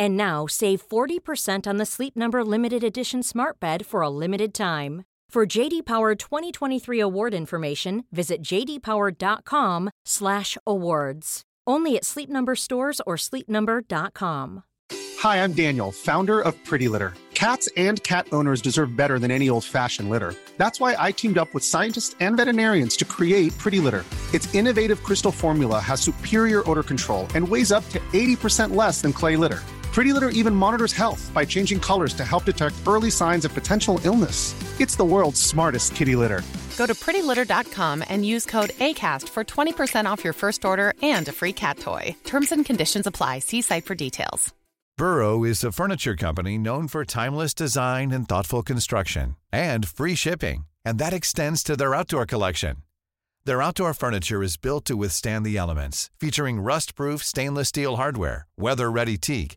And now save 40% on the Sleep Number limited edition Smart Bed for a limited time. For JD Power 2023 award information, visit jdpower.com/awards. Only at Sleep Number stores or sleepnumber.com. Hi, I'm Daniel, founder of Pretty Litter. Cats and cat owners deserve better than any old-fashioned litter. That's why I teamed up with scientists and veterinarians to create Pretty Litter. Its innovative crystal formula has superior odor control and weighs up to 80% less than clay litter. Pretty Litter even monitors health by changing colors to help detect early signs of potential illness. It's the world's smartest kitty litter. Go to prettylitter.com and use code ACAST for 20% off your first order and a free cat toy. Terms and conditions apply. See site for details. Burrow is a furniture company known for timeless design and thoughtful construction and free shipping, and that extends to their outdoor collection. Their outdoor furniture is built to withstand the elements, featuring rust-proof stainless steel hardware, weather-ready teak,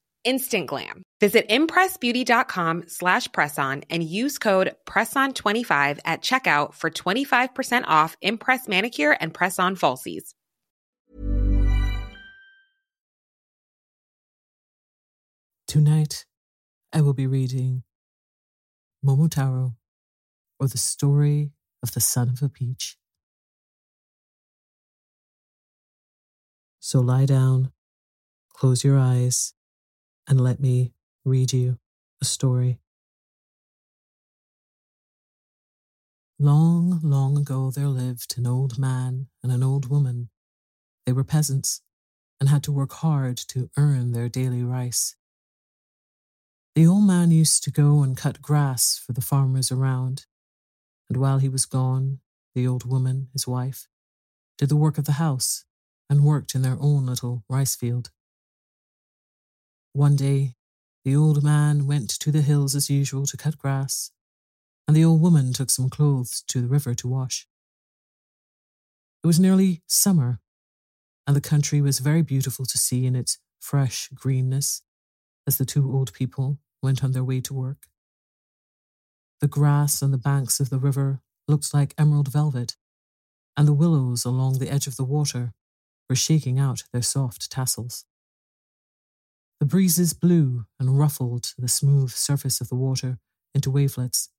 Instant glam. Visit impressbeauty.com slash presson and use code PRESSON25 at checkout for 25% off Impress Manicure and Press-On Falsies. Tonight, I will be reading Momotaro, or the story of the son of a peach. So lie down, close your eyes, and let me read you a story. Long, long ago, there lived an old man and an old woman. They were peasants and had to work hard to earn their daily rice. The old man used to go and cut grass for the farmers around, and while he was gone, the old woman, his wife, did the work of the house and worked in their own little rice field. One day, the old man went to the hills as usual to cut grass, and the old woman took some clothes to the river to wash. It was nearly summer, and the country was very beautiful to see in its fresh greenness as the two old people went on their way to work. The grass on the banks of the river looked like emerald velvet, and the willows along the edge of the water were shaking out their soft tassels. The breezes blew and ruffled the smooth surface of the water into wavelets,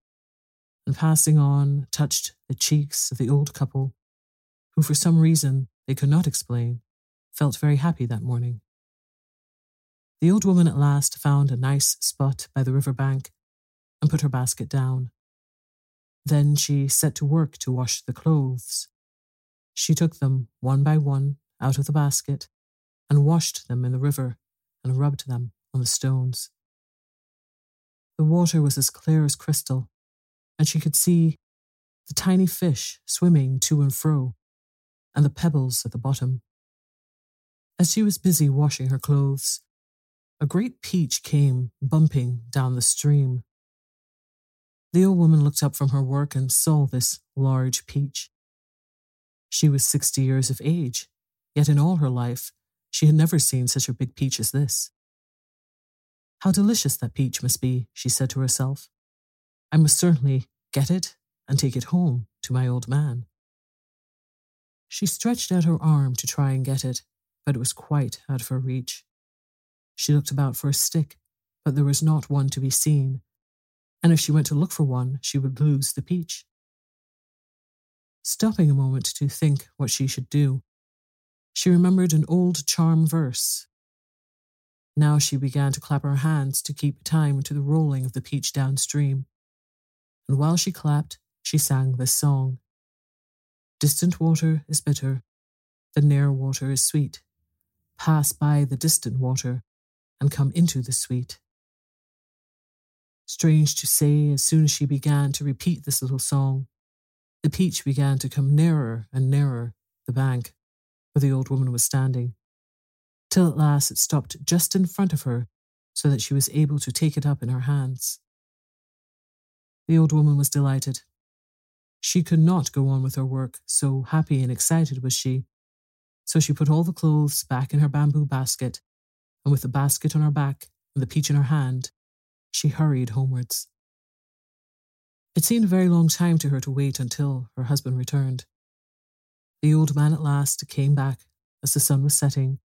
and passing on touched the cheeks of the old couple, who for some reason they could not explain, felt very happy that morning. The old woman at last found a nice spot by the river bank and put her basket down. Then she set to work to wash the clothes. She took them one by one out of the basket and washed them in the river and rubbed them on the stones. The water was as clear as crystal, and she could see the tiny fish swimming to and fro, and the pebbles at the bottom. As she was busy washing her clothes, a great peach came bumping down the stream. The old woman looked up from her work and saw this large peach. She was sixty years of age, yet in all her life she had never seen such a big peach as this. How delicious that peach must be, she said to herself. I must certainly get it and take it home to my old man. She stretched out her arm to try and get it, but it was quite out of her reach. She looked about for a stick, but there was not one to be seen, and if she went to look for one, she would lose the peach. Stopping a moment to think what she should do, she remembered an old charm verse. Now she began to clap her hands to keep time to the rolling of the peach downstream. And while she clapped, she sang this song Distant water is bitter, the near water is sweet. Pass by the distant water and come into the sweet. Strange to say, as soon as she began to repeat this little song, the peach began to come nearer and nearer the bank where the old woman was standing, till at last it stopped just in front of her so that she was able to take it up in her hands. The old woman was delighted. She could not go on with her work, so happy and excited was she. So she put all the clothes back in her bamboo basket, and with the basket on her back and the peach in her hand, she hurried homewards. It seemed a very long time to her to wait until her husband returned. The old man at last came back as the sun was setting,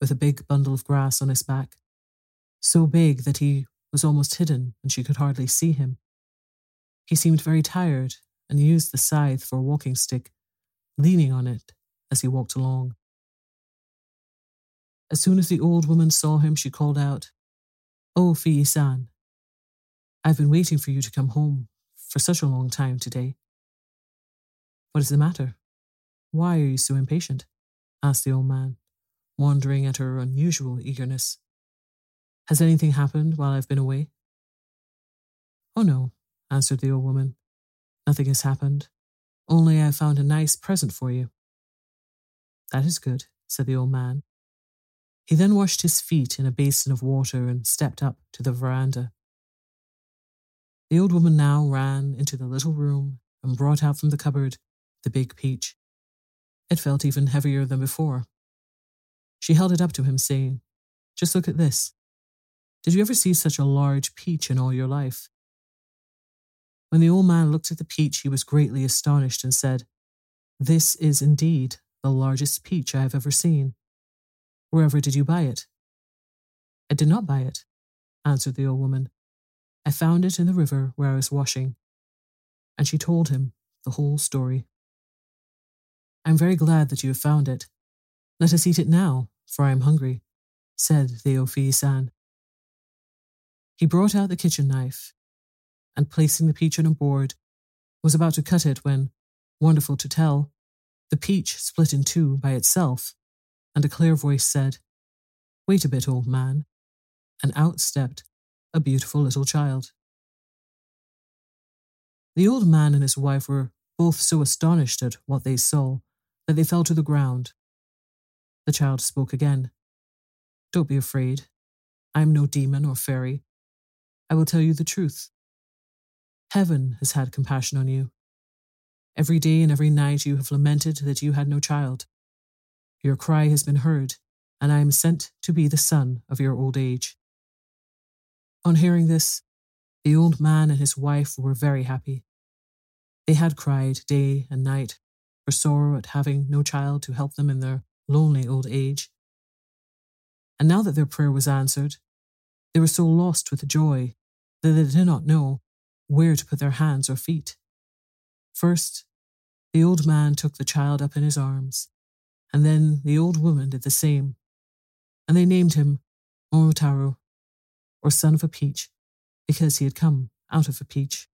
with a big bundle of grass on his back, so big that he was almost hidden and she could hardly see him. He seemed very tired and used the scythe for a walking stick, leaning on it as he walked along. As soon as the old woman saw him, she called out, Oh, Fii san, I've been waiting for you to come home for such a long time today. What is the matter? Why are you so impatient? asked the old man, wondering at her unusual eagerness. Has anything happened while I've been away? Oh, no, answered the old woman. Nothing has happened. Only I found a nice present for you. That is good, said the old man. He then washed his feet in a basin of water and stepped up to the veranda. The old woman now ran into the little room and brought out from the cupboard the big peach. It felt even heavier than before. She held it up to him, saying, Just look at this. Did you ever see such a large peach in all your life? When the old man looked at the peach, he was greatly astonished and said, This is indeed the largest peach I have ever seen. Wherever did you buy it? I did not buy it, answered the old woman. I found it in the river where I was washing. And she told him the whole story. I'm very glad that you have found it. Let us eat it now, for I am hungry, said the Ofi san. He brought out the kitchen knife, and placing the peach on a board, was about to cut it when, wonderful to tell, the peach split in two by itself, and a clear voice said, Wait a bit, old man, and out stepped a beautiful little child. The old man and his wife were both so astonished at what they saw that they fell to the ground. The child spoke again. Don't be afraid. I am no demon or fairy. I will tell you the truth. Heaven has had compassion on you. Every day and every night you have lamented that you had no child. Your cry has been heard, and I am sent to be the son of your old age. On hearing this, the old man and his wife were very happy. They had cried day and night for sorrow at having no child to help them in their lonely old age. And now that their prayer was answered, they were so lost with joy that they did not know where to put their hands or feet. First, the old man took the child up in his arms, and then the old woman did the same, and they named him Momotaro, or son of a peach, because he had come out of a peach.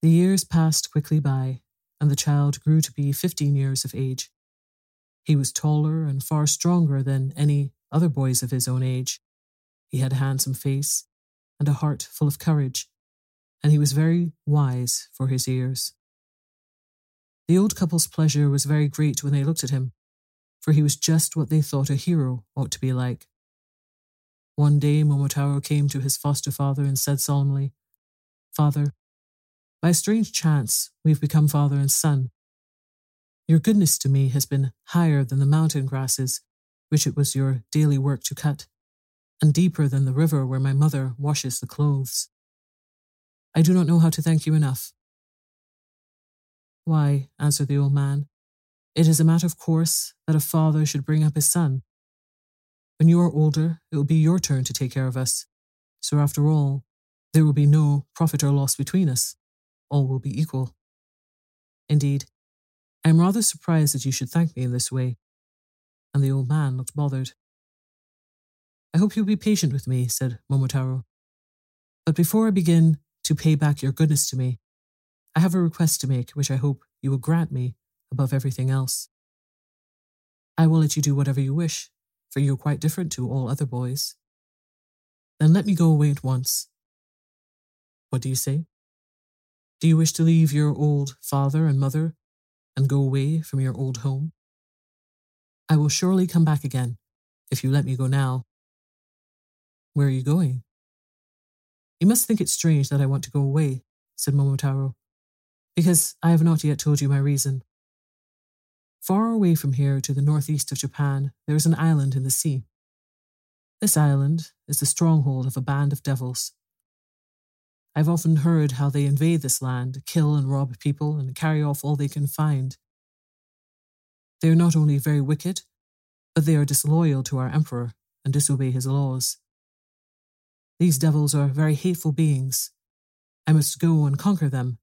The years passed quickly by, and the child grew to be fifteen years of age. He was taller and far stronger than any other boys of his own age. He had a handsome face and a heart full of courage, and he was very wise for his years. The old couple's pleasure was very great when they looked at him, for he was just what they thought a hero ought to be like. One day Momotaro came to his foster father and said solemnly, Father, by a strange chance we have become father and son. Your goodness to me has been higher than the mountain grasses, which it was your daily work to cut, and deeper than the river where my mother washes the clothes. I do not know how to thank you enough. Why, answered the old man, it is a matter of course that a father should bring up his son. When you are older, it will be your turn to take care of us. So after all, there will be no profit or loss between us. All will be equal. Indeed, I am rather surprised that you should thank me in this way. And the old man looked bothered. I hope you'll be patient with me, said Momotaro. But before I begin to pay back your goodness to me, I have a request to make which I hope you will grant me above everything else. I will let you do whatever you wish, for you are quite different to all other boys. Then let me go away at once. What do you say? Do you wish to leave your old father and mother and go away from your old home? I will surely come back again, if you let me go now. Where are you going? You must think it strange that I want to go away, said Momotaro, because I have not yet told you my reason. Far away from here to the northeast of Japan, there is an island in the sea. This island is the stronghold of a band of devils. I've often heard how they invade this land, kill and rob people, and carry off all they can find. They are not only very wicked, but they are disloyal to our emperor and disobey his laws. These devils are very hateful beings. I must go and conquer them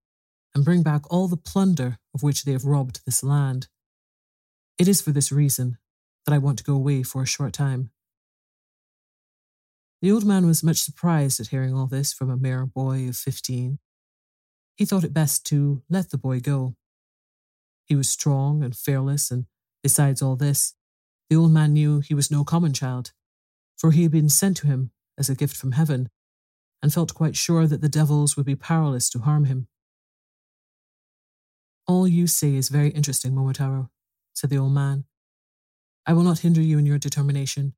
and bring back all the plunder of which they have robbed this land. It is for this reason that I want to go away for a short time. The old man was much surprised at hearing all this from a mere boy of fifteen. He thought it best to let the boy go. He was strong and fearless, and besides all this, the old man knew he was no common child, for he had been sent to him as a gift from heaven, and felt quite sure that the devils would be powerless to harm him. All you say is very interesting, Momotaro, said the old man. I will not hinder you in your determination.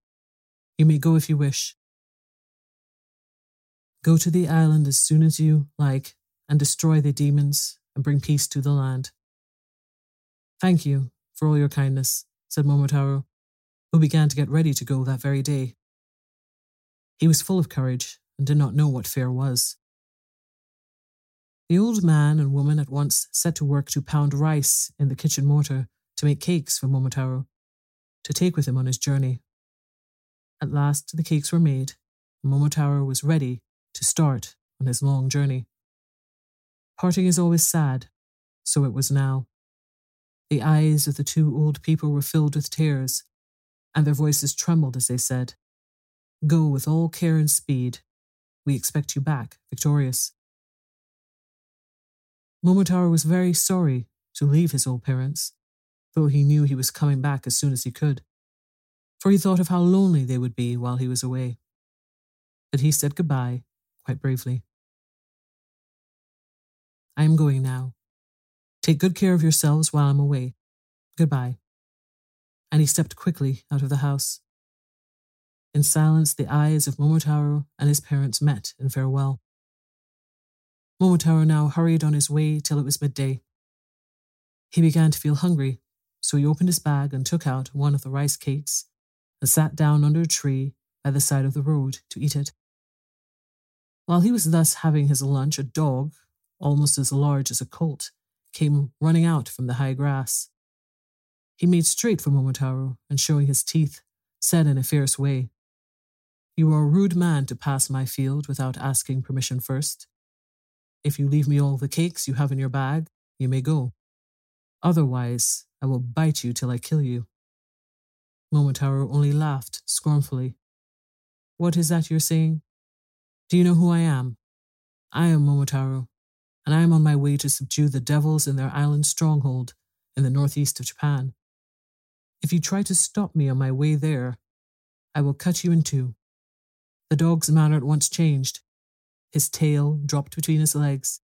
You may go if you wish. Go to the island as soon as you like and destroy the demons and bring peace to the land. Thank you for all your kindness, said Momotaro, who began to get ready to go that very day. He was full of courage and did not know what fear was. The old man and woman at once set to work to pound rice in the kitchen mortar to make cakes for Momotaro to take with him on his journey. At last the cakes were made, and Momotaro was ready to start on his long journey. Parting is always sad, so it was now. The eyes of the two old people were filled with tears, and their voices trembled as they said, Go with all care and speed. We expect you back victorious. Momotaro was very sorry to leave his old parents, though he knew he was coming back as soon as he could, for he thought of how lonely they would be while he was away. But he said goodbye quite bravely. I am going now. Take good care of yourselves while I'm away. Goodbye. And he stepped quickly out of the house. In silence, the eyes of Momotaro and his parents met in farewell. Momotaro now hurried on his way till it was midday. He began to feel hungry, so he opened his bag and took out one of the rice cakes and sat down under a tree by the side of the road to eat it. While he was thus having his lunch, a dog, almost as large as a colt, came running out from the high grass. He made straight for Momotaro and, showing his teeth, said in a fierce way, You are a rude man to pass my field without asking permission first. If you leave me all the cakes you have in your bag, you may go. Otherwise, I will bite you till I kill you. Momotaro only laughed scornfully. What is that you're saying? Do you know who I am? I am Momotaro, and I am on my way to subdue the devils in their island stronghold in the northeast of Japan. If you try to stop me on my way there, I will cut you in two. The dog's manner at once changed. His tail dropped between his legs,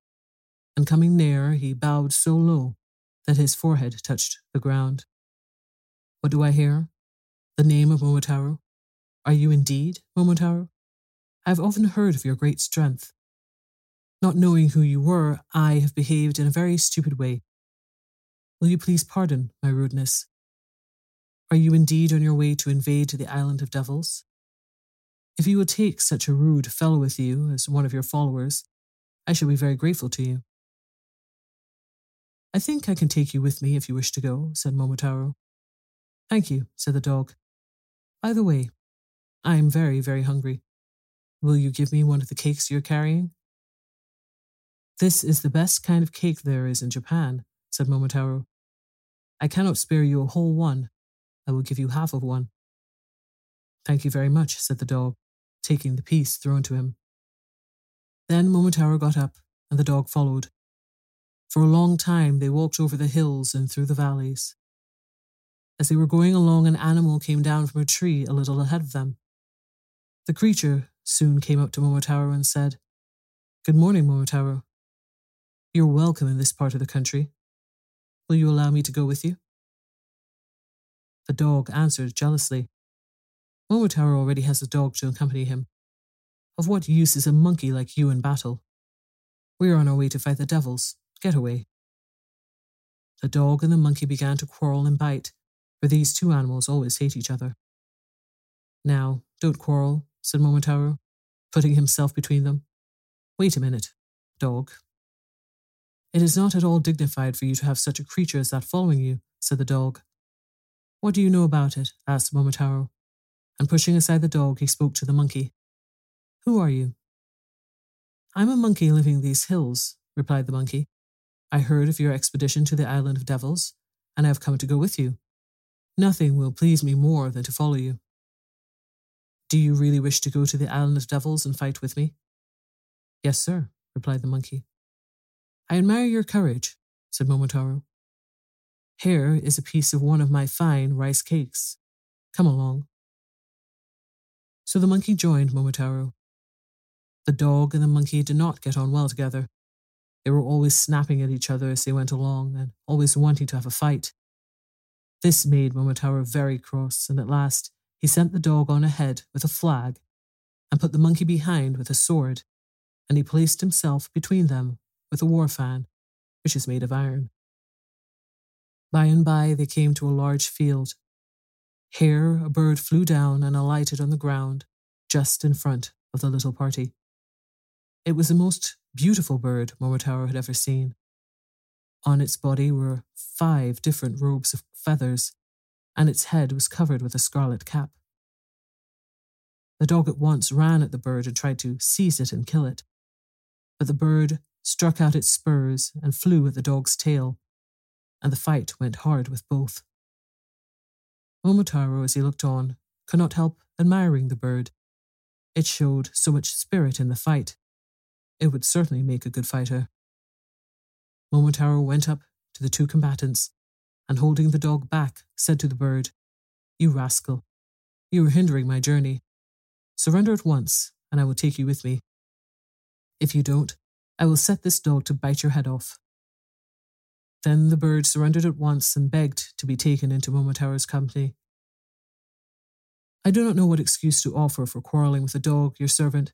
and coming near, he bowed so low that his forehead touched the ground. What do I hear? The name of Momotaro? Are you indeed Momotaro? I have often heard of your great strength. Not knowing who you were, I have behaved in a very stupid way. Will you please pardon my rudeness? Are you indeed on your way to invade the island of devils? If you will take such a rude fellow with you as one of your followers, I shall be very grateful to you. I think I can take you with me if you wish to go, said Momotaro. Thank you, said the dog. By the way, I am very, very hungry. Will you give me one of the cakes you're carrying? This is the best kind of cake there is in Japan, said Momotaro. I cannot spare you a whole one. I will give you half of one. Thank you very much, said the dog, taking the piece thrown to him. Then Momotaro got up, and the dog followed. For a long time they walked over the hills and through the valleys. As they were going along, an animal came down from a tree a little ahead of them. The creature soon came up to Momotaro and said, Good morning, Momotaro. You're welcome in this part of the country. Will you allow me to go with you? The dog answered jealously. Momotaro already has a dog to accompany him. Of what use is a monkey like you in battle? We are on our way to fight the devils. Get away. The dog and the monkey began to quarrel and bite, for these two animals always hate each other. Now, don't quarrel, said Momotaro, putting himself between them. Wait a minute, dog, it is not at all dignified for you to have such a creature as that following you, said the dog. What do you know about it? asked Momotaro, and pushing aside the dog, he spoke to the monkey. Who are you? I'm a monkey living in these hills, replied the monkey. I heard of your expedition to the island of devils, and I have come to go with you. Nothing will please me more than to follow you. Do you really wish to go to the island of devils and fight with me? Yes, sir, replied the monkey. I admire your courage, said Momotaro. Here is a piece of one of my fine rice cakes. Come along. So the monkey joined Momotaro. The dog and the monkey did not get on well together. They were always snapping at each other as they went along and always wanting to have a fight. This made Momotaro very cross, and at last he sent the dog on ahead with a flag and put the monkey behind with a sword, and he placed himself between them with a war fan, which is made of iron. By and by they came to a large field. Here a bird flew down and alighted on the ground just in front of the little party. It was the most beautiful bird Momotaro had ever seen. On its body were five different robes of feathers, and its head was covered with a scarlet cap. The dog at once ran at the bird and tried to seize it and kill it. But the bird struck out its spurs, and flew at the dog's tail, and the fight went hard with both. Momotaro, as he looked on, could not help admiring the bird. It showed so much spirit in the fight. It would certainly make a good fighter. Momotaro went up to the two combatants and, holding the dog back, said to the bird, You rascal, you are hindering my journey. Surrender at once, and I will take you with me. If you don't, I will set this dog to bite your head off. Then the bird surrendered at once and begged to be taken into Momotaro's company. I do not know what excuse to offer for quarrelling with a dog, your servant,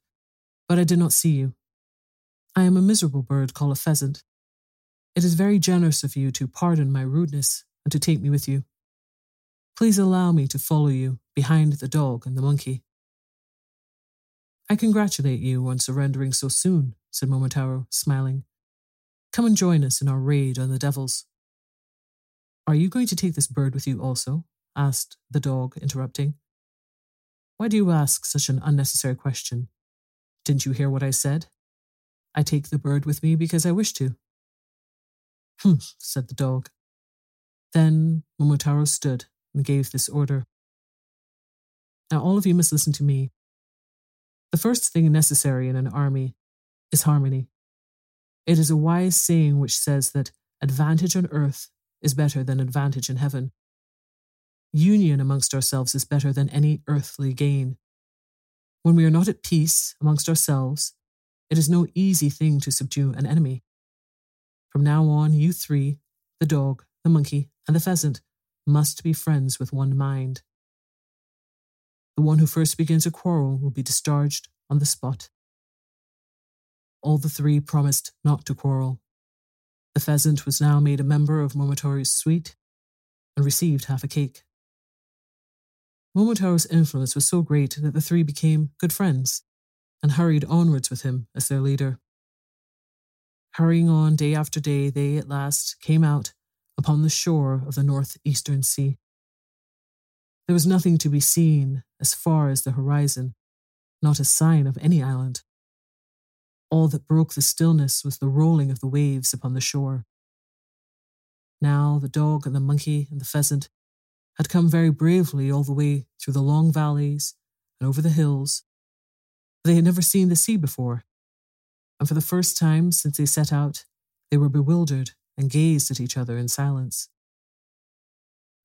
but I did not see you. I am a miserable bird called a pheasant. It is very generous of you to pardon my rudeness and to take me with you. Please allow me to follow you behind the dog and the monkey. I congratulate you on surrendering so soon, said Momotaro, smiling. Come and join us in our raid on the devils. Are you going to take this bird with you also? asked the dog, interrupting. Why do you ask such an unnecessary question? Didn't you hear what I said? I take the bird with me because I wish to. Humph, said the dog. Then Momotaro stood and gave this order. Now, all of you must listen to me. The first thing necessary in an army is harmony. It is a wise saying which says that advantage on earth is better than advantage in heaven. Union amongst ourselves is better than any earthly gain. When we are not at peace amongst ourselves, it is no easy thing to subdue an enemy. From now on, you three, the dog, the monkey, and the pheasant, must be friends with one mind. The one who first begins a quarrel will be discharged on the spot. All the three promised not to quarrel. The pheasant was now made a member of Momotaro's suite and received half a cake. Momotaro's influence was so great that the three became good friends and hurried onwards with him as their leader. Hurrying on day after day, they at last came out upon the shore of the northeastern sea. There was nothing to be seen as far as the horizon, not a sign of any island. All that broke the stillness was the rolling of the waves upon the shore. Now the dog and the monkey and the pheasant had come very bravely all the way through the long valleys and over the hills. They had never seen the sea before, and for the first time since they set out, they were bewildered and gazed at each other in silence.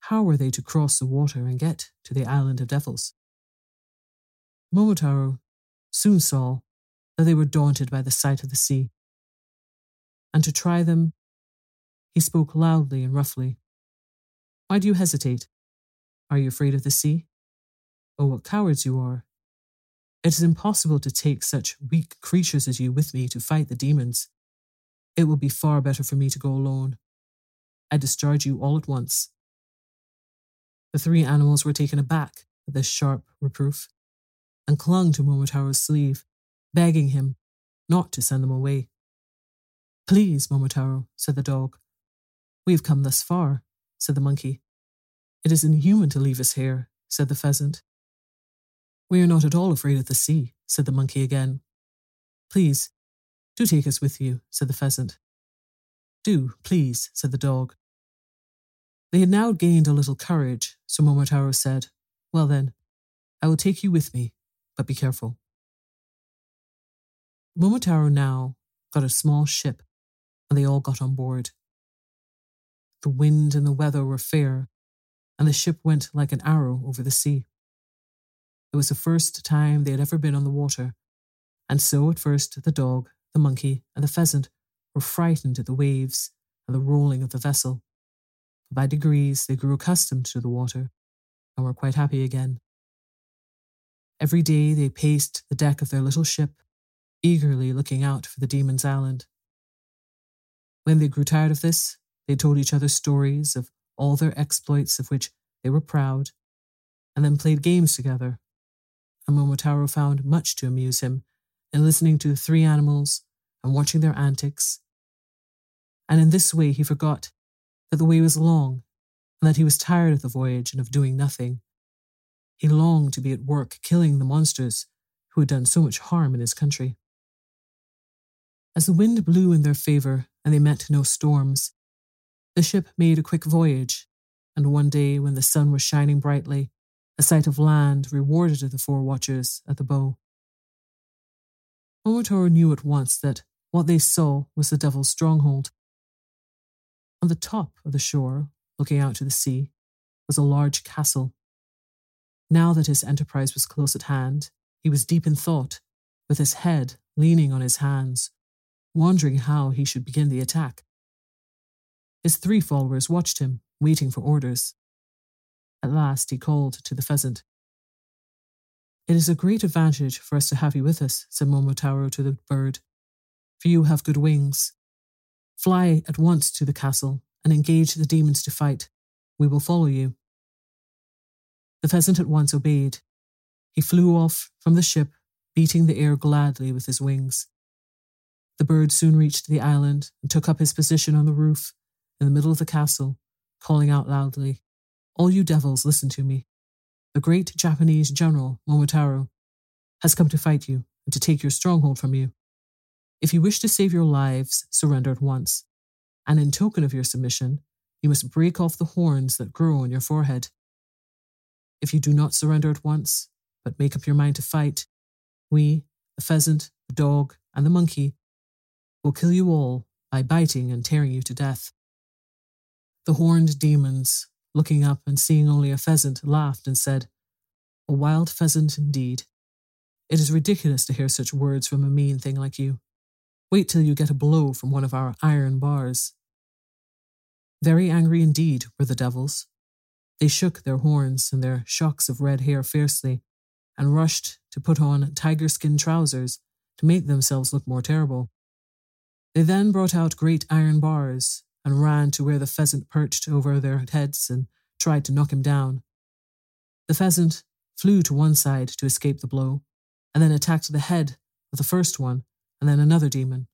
How were they to cross the water and get to the island of devils? Momotaro soon saw that they were daunted by the sight of the sea. And to try them, he spoke loudly and roughly. Why do you hesitate? Are you afraid of the sea? Oh, what cowards you are! It is impossible to take such weak creatures as you with me to fight the demons. It will be far better for me to go alone. I discharge you all at once. The three animals were taken aback at this sharp reproof and clung to Momotaro's sleeve begging him not to send them away. Please, Momotaro, said the dog. We have come thus far, said the monkey. It is inhuman to leave us here, said the pheasant. We are not at all afraid of the sea, said the monkey again. Please, do take us with you, said the pheasant. Do, please, said the dog. They had now gained a little courage, so Momotaro said, Well then, I will take you with me, but be careful. Momotaro now got a small ship, and they all got on board. The wind and the weather were fair, and the ship went like an arrow over the sea. It was the first time they had ever been on the water, and so at first the dog, the monkey, and the pheasant were frightened at the waves and the rolling of the vessel. But by degrees they grew accustomed to the water and were quite happy again. Every day they paced the deck of their little ship eagerly looking out for the Demon's Island. When they grew tired of this, they told each other stories of all their exploits of which they were proud, and then played games together. And Momotaro found much to amuse him in listening to the three animals and watching their antics. And in this way he forgot that the way was long and that he was tired of the voyage and of doing nothing. He longed to be at work killing the monsters who had done so much harm in his country. As the wind blew in their favour and they met no storms, the ship made a quick voyage, and one day when the sun was shining brightly, a sight of land rewarded the four watchers at the bow. Momotaro knew at once that what they saw was the devil's stronghold. On the top of the shore, looking out to the sea, was a large castle. Now that his enterprise was close at hand, he was deep in thought, with his head leaning on his hands, wondering how he should begin the attack. His three followers watched him, waiting for orders. At last he called to the pheasant. It is a great advantage for us to have you with us, said Momotaro to the bird, for you have good wings. Fly at once to the castle and engage the demons to fight. We will follow you. The pheasant at once obeyed. He flew off from the ship, beating the air gladly with his wings. The bird soon reached the island and took up his position on the roof in the middle of the castle, calling out loudly, All you devils, listen to me. The great Japanese general, Momotaro, has come to fight you and to take your stronghold from you. If you wish to save your lives, surrender at once. And in token of your submission, you must break off the horns that grow on your forehead. If you do not surrender at once, but make up your mind to fight, we, the pheasant, the dog, and the monkey, will kill you all by biting and tearing you to death. The horned demons, looking up and seeing only a pheasant, laughed and said, A wild pheasant indeed. It is ridiculous to hear such words from a mean thing like you. Wait till you get a blow from one of our iron bars. Very angry indeed were the devils. They shook their horns and their shocks of red hair fiercely, and rushed to put on tiger skin trousers to make themselves look more terrible. They then brought out great iron bars and ran to where the pheasant perched over their heads and tried to knock him down. The pheasant flew to one side to escape the blow, and then attacked the head of the first one and then another demon.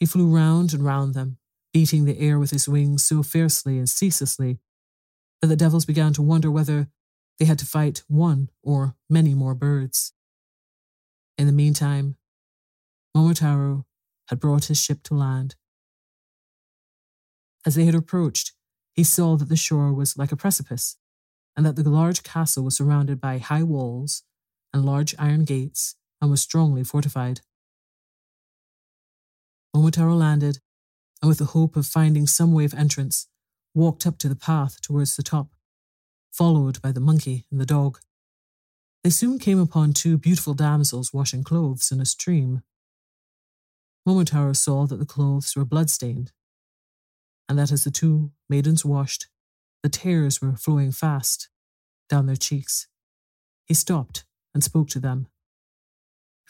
He flew round and round them, beating the air with his wings so fiercely and ceaselessly that the devils began to wonder whether they had to fight one or many more birds. In the meantime, Momotaro had brought his ship to land. As they had approached, he saw that the shore was like a precipice, and that the large castle was surrounded by high walls and large iron gates and was strongly fortified. Momotaro landed, and with the hope of finding some way of entrance, walked up to the path towards the top, followed by the monkey and the dog. They soon came upon two beautiful damsels washing clothes in a stream. Momotaro saw that the clothes were blood-stained, and that as the two maidens washed, the tears were flowing fast down their cheeks. He stopped and spoke to them.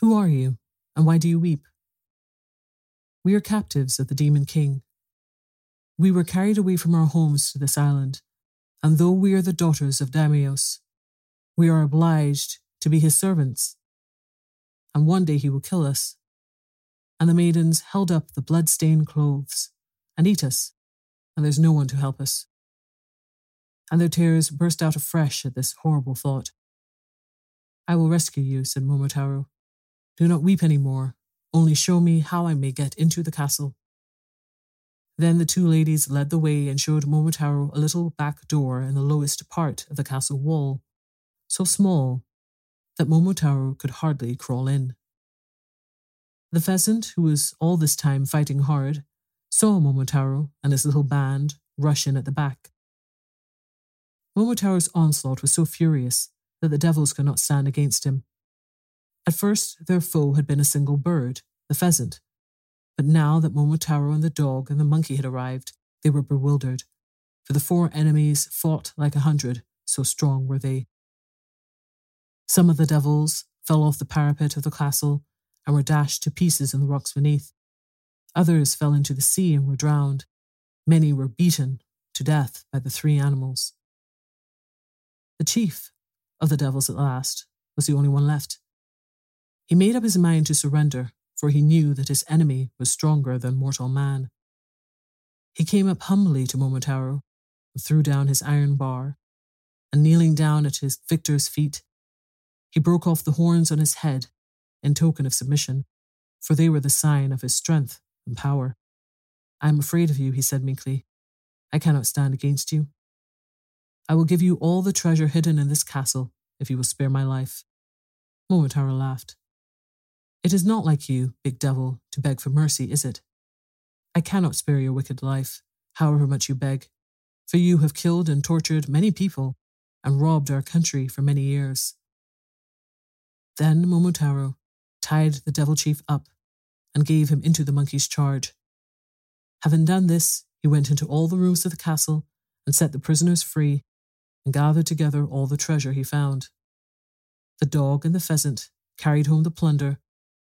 Who are you, and why do you weep? We are captives of the Demon King. We were carried away from our homes to this island, and though we are the daughters of Daimios, we are obliged to be his servants. And one day he will kill us. And the maidens held up the blood-stained clothes and eat us, and there's no one to help us. And their tears burst out afresh at this horrible thought. I will rescue you, said Momotaro. Do not weep any more, only show me how I may get into the castle. Then the two ladies led the way and showed Momotaro a little back door in the lowest part of the castle wall, so small that Momotaro could hardly crawl in. The pheasant, who was all this time fighting hard, saw Momotaro and his little band rush in at the back. Momotaro's onslaught was so furious that the devils could not stand against him. At first, their foe had been a single bird, the pheasant. But now that Momotaro and the dog and the monkey had arrived, they were bewildered, for the four enemies fought like a hundred, so strong were they. Some of the devils fell off the parapet of the castle and were dashed to pieces in the rocks beneath. Others fell into the sea and were drowned. Many were beaten to death by the three animals. The chief of the devils at last was the only one left. He made up his mind to surrender, for he knew that his enemy was stronger than mortal man. He came up humbly to Momotaro and threw down his iron bar, and kneeling down at his victor's feet, he broke off the horns on his head in token of submission, for they were the sign of his strength and power. I am afraid of you, he said meekly. I cannot stand against you. I will give you all the treasure hidden in this castle if you will spare my life. Momotaro laughed. It is not like you, big devil, to beg for mercy, is it? I cannot spare your wicked life, however much you beg, for you have killed and tortured many people and robbed our country for many years. Then Momotaro tied the devil chief up and gave him into the monkey's charge. Having done this, he went into all the rooms of the castle and set the prisoners free and gathered together all the treasure he found. The dog and the pheasant carried home the plunder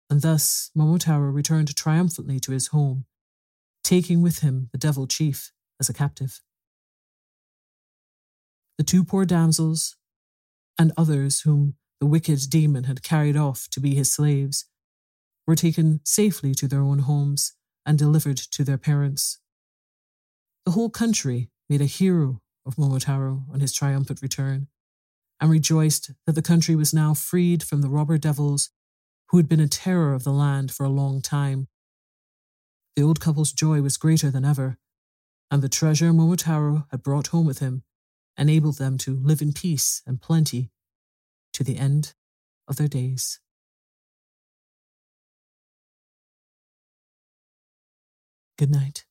and thus Momotaro returned triumphantly to his home, taking with him the devil chief as a captive. The two poor damsels and others whom the wicked demon had carried off to be his slaves were taken safely to their own homes and delivered to their parents. The whole country made a hero of Momotaro on his triumphant return and rejoiced that the country was now freed from the robber devils who had been a terror of the land for a long time. The old couple's joy was greater than ever, and the treasure Momotaro had brought home with him enabled them to live in peace and plenty to the end of their days. Good night.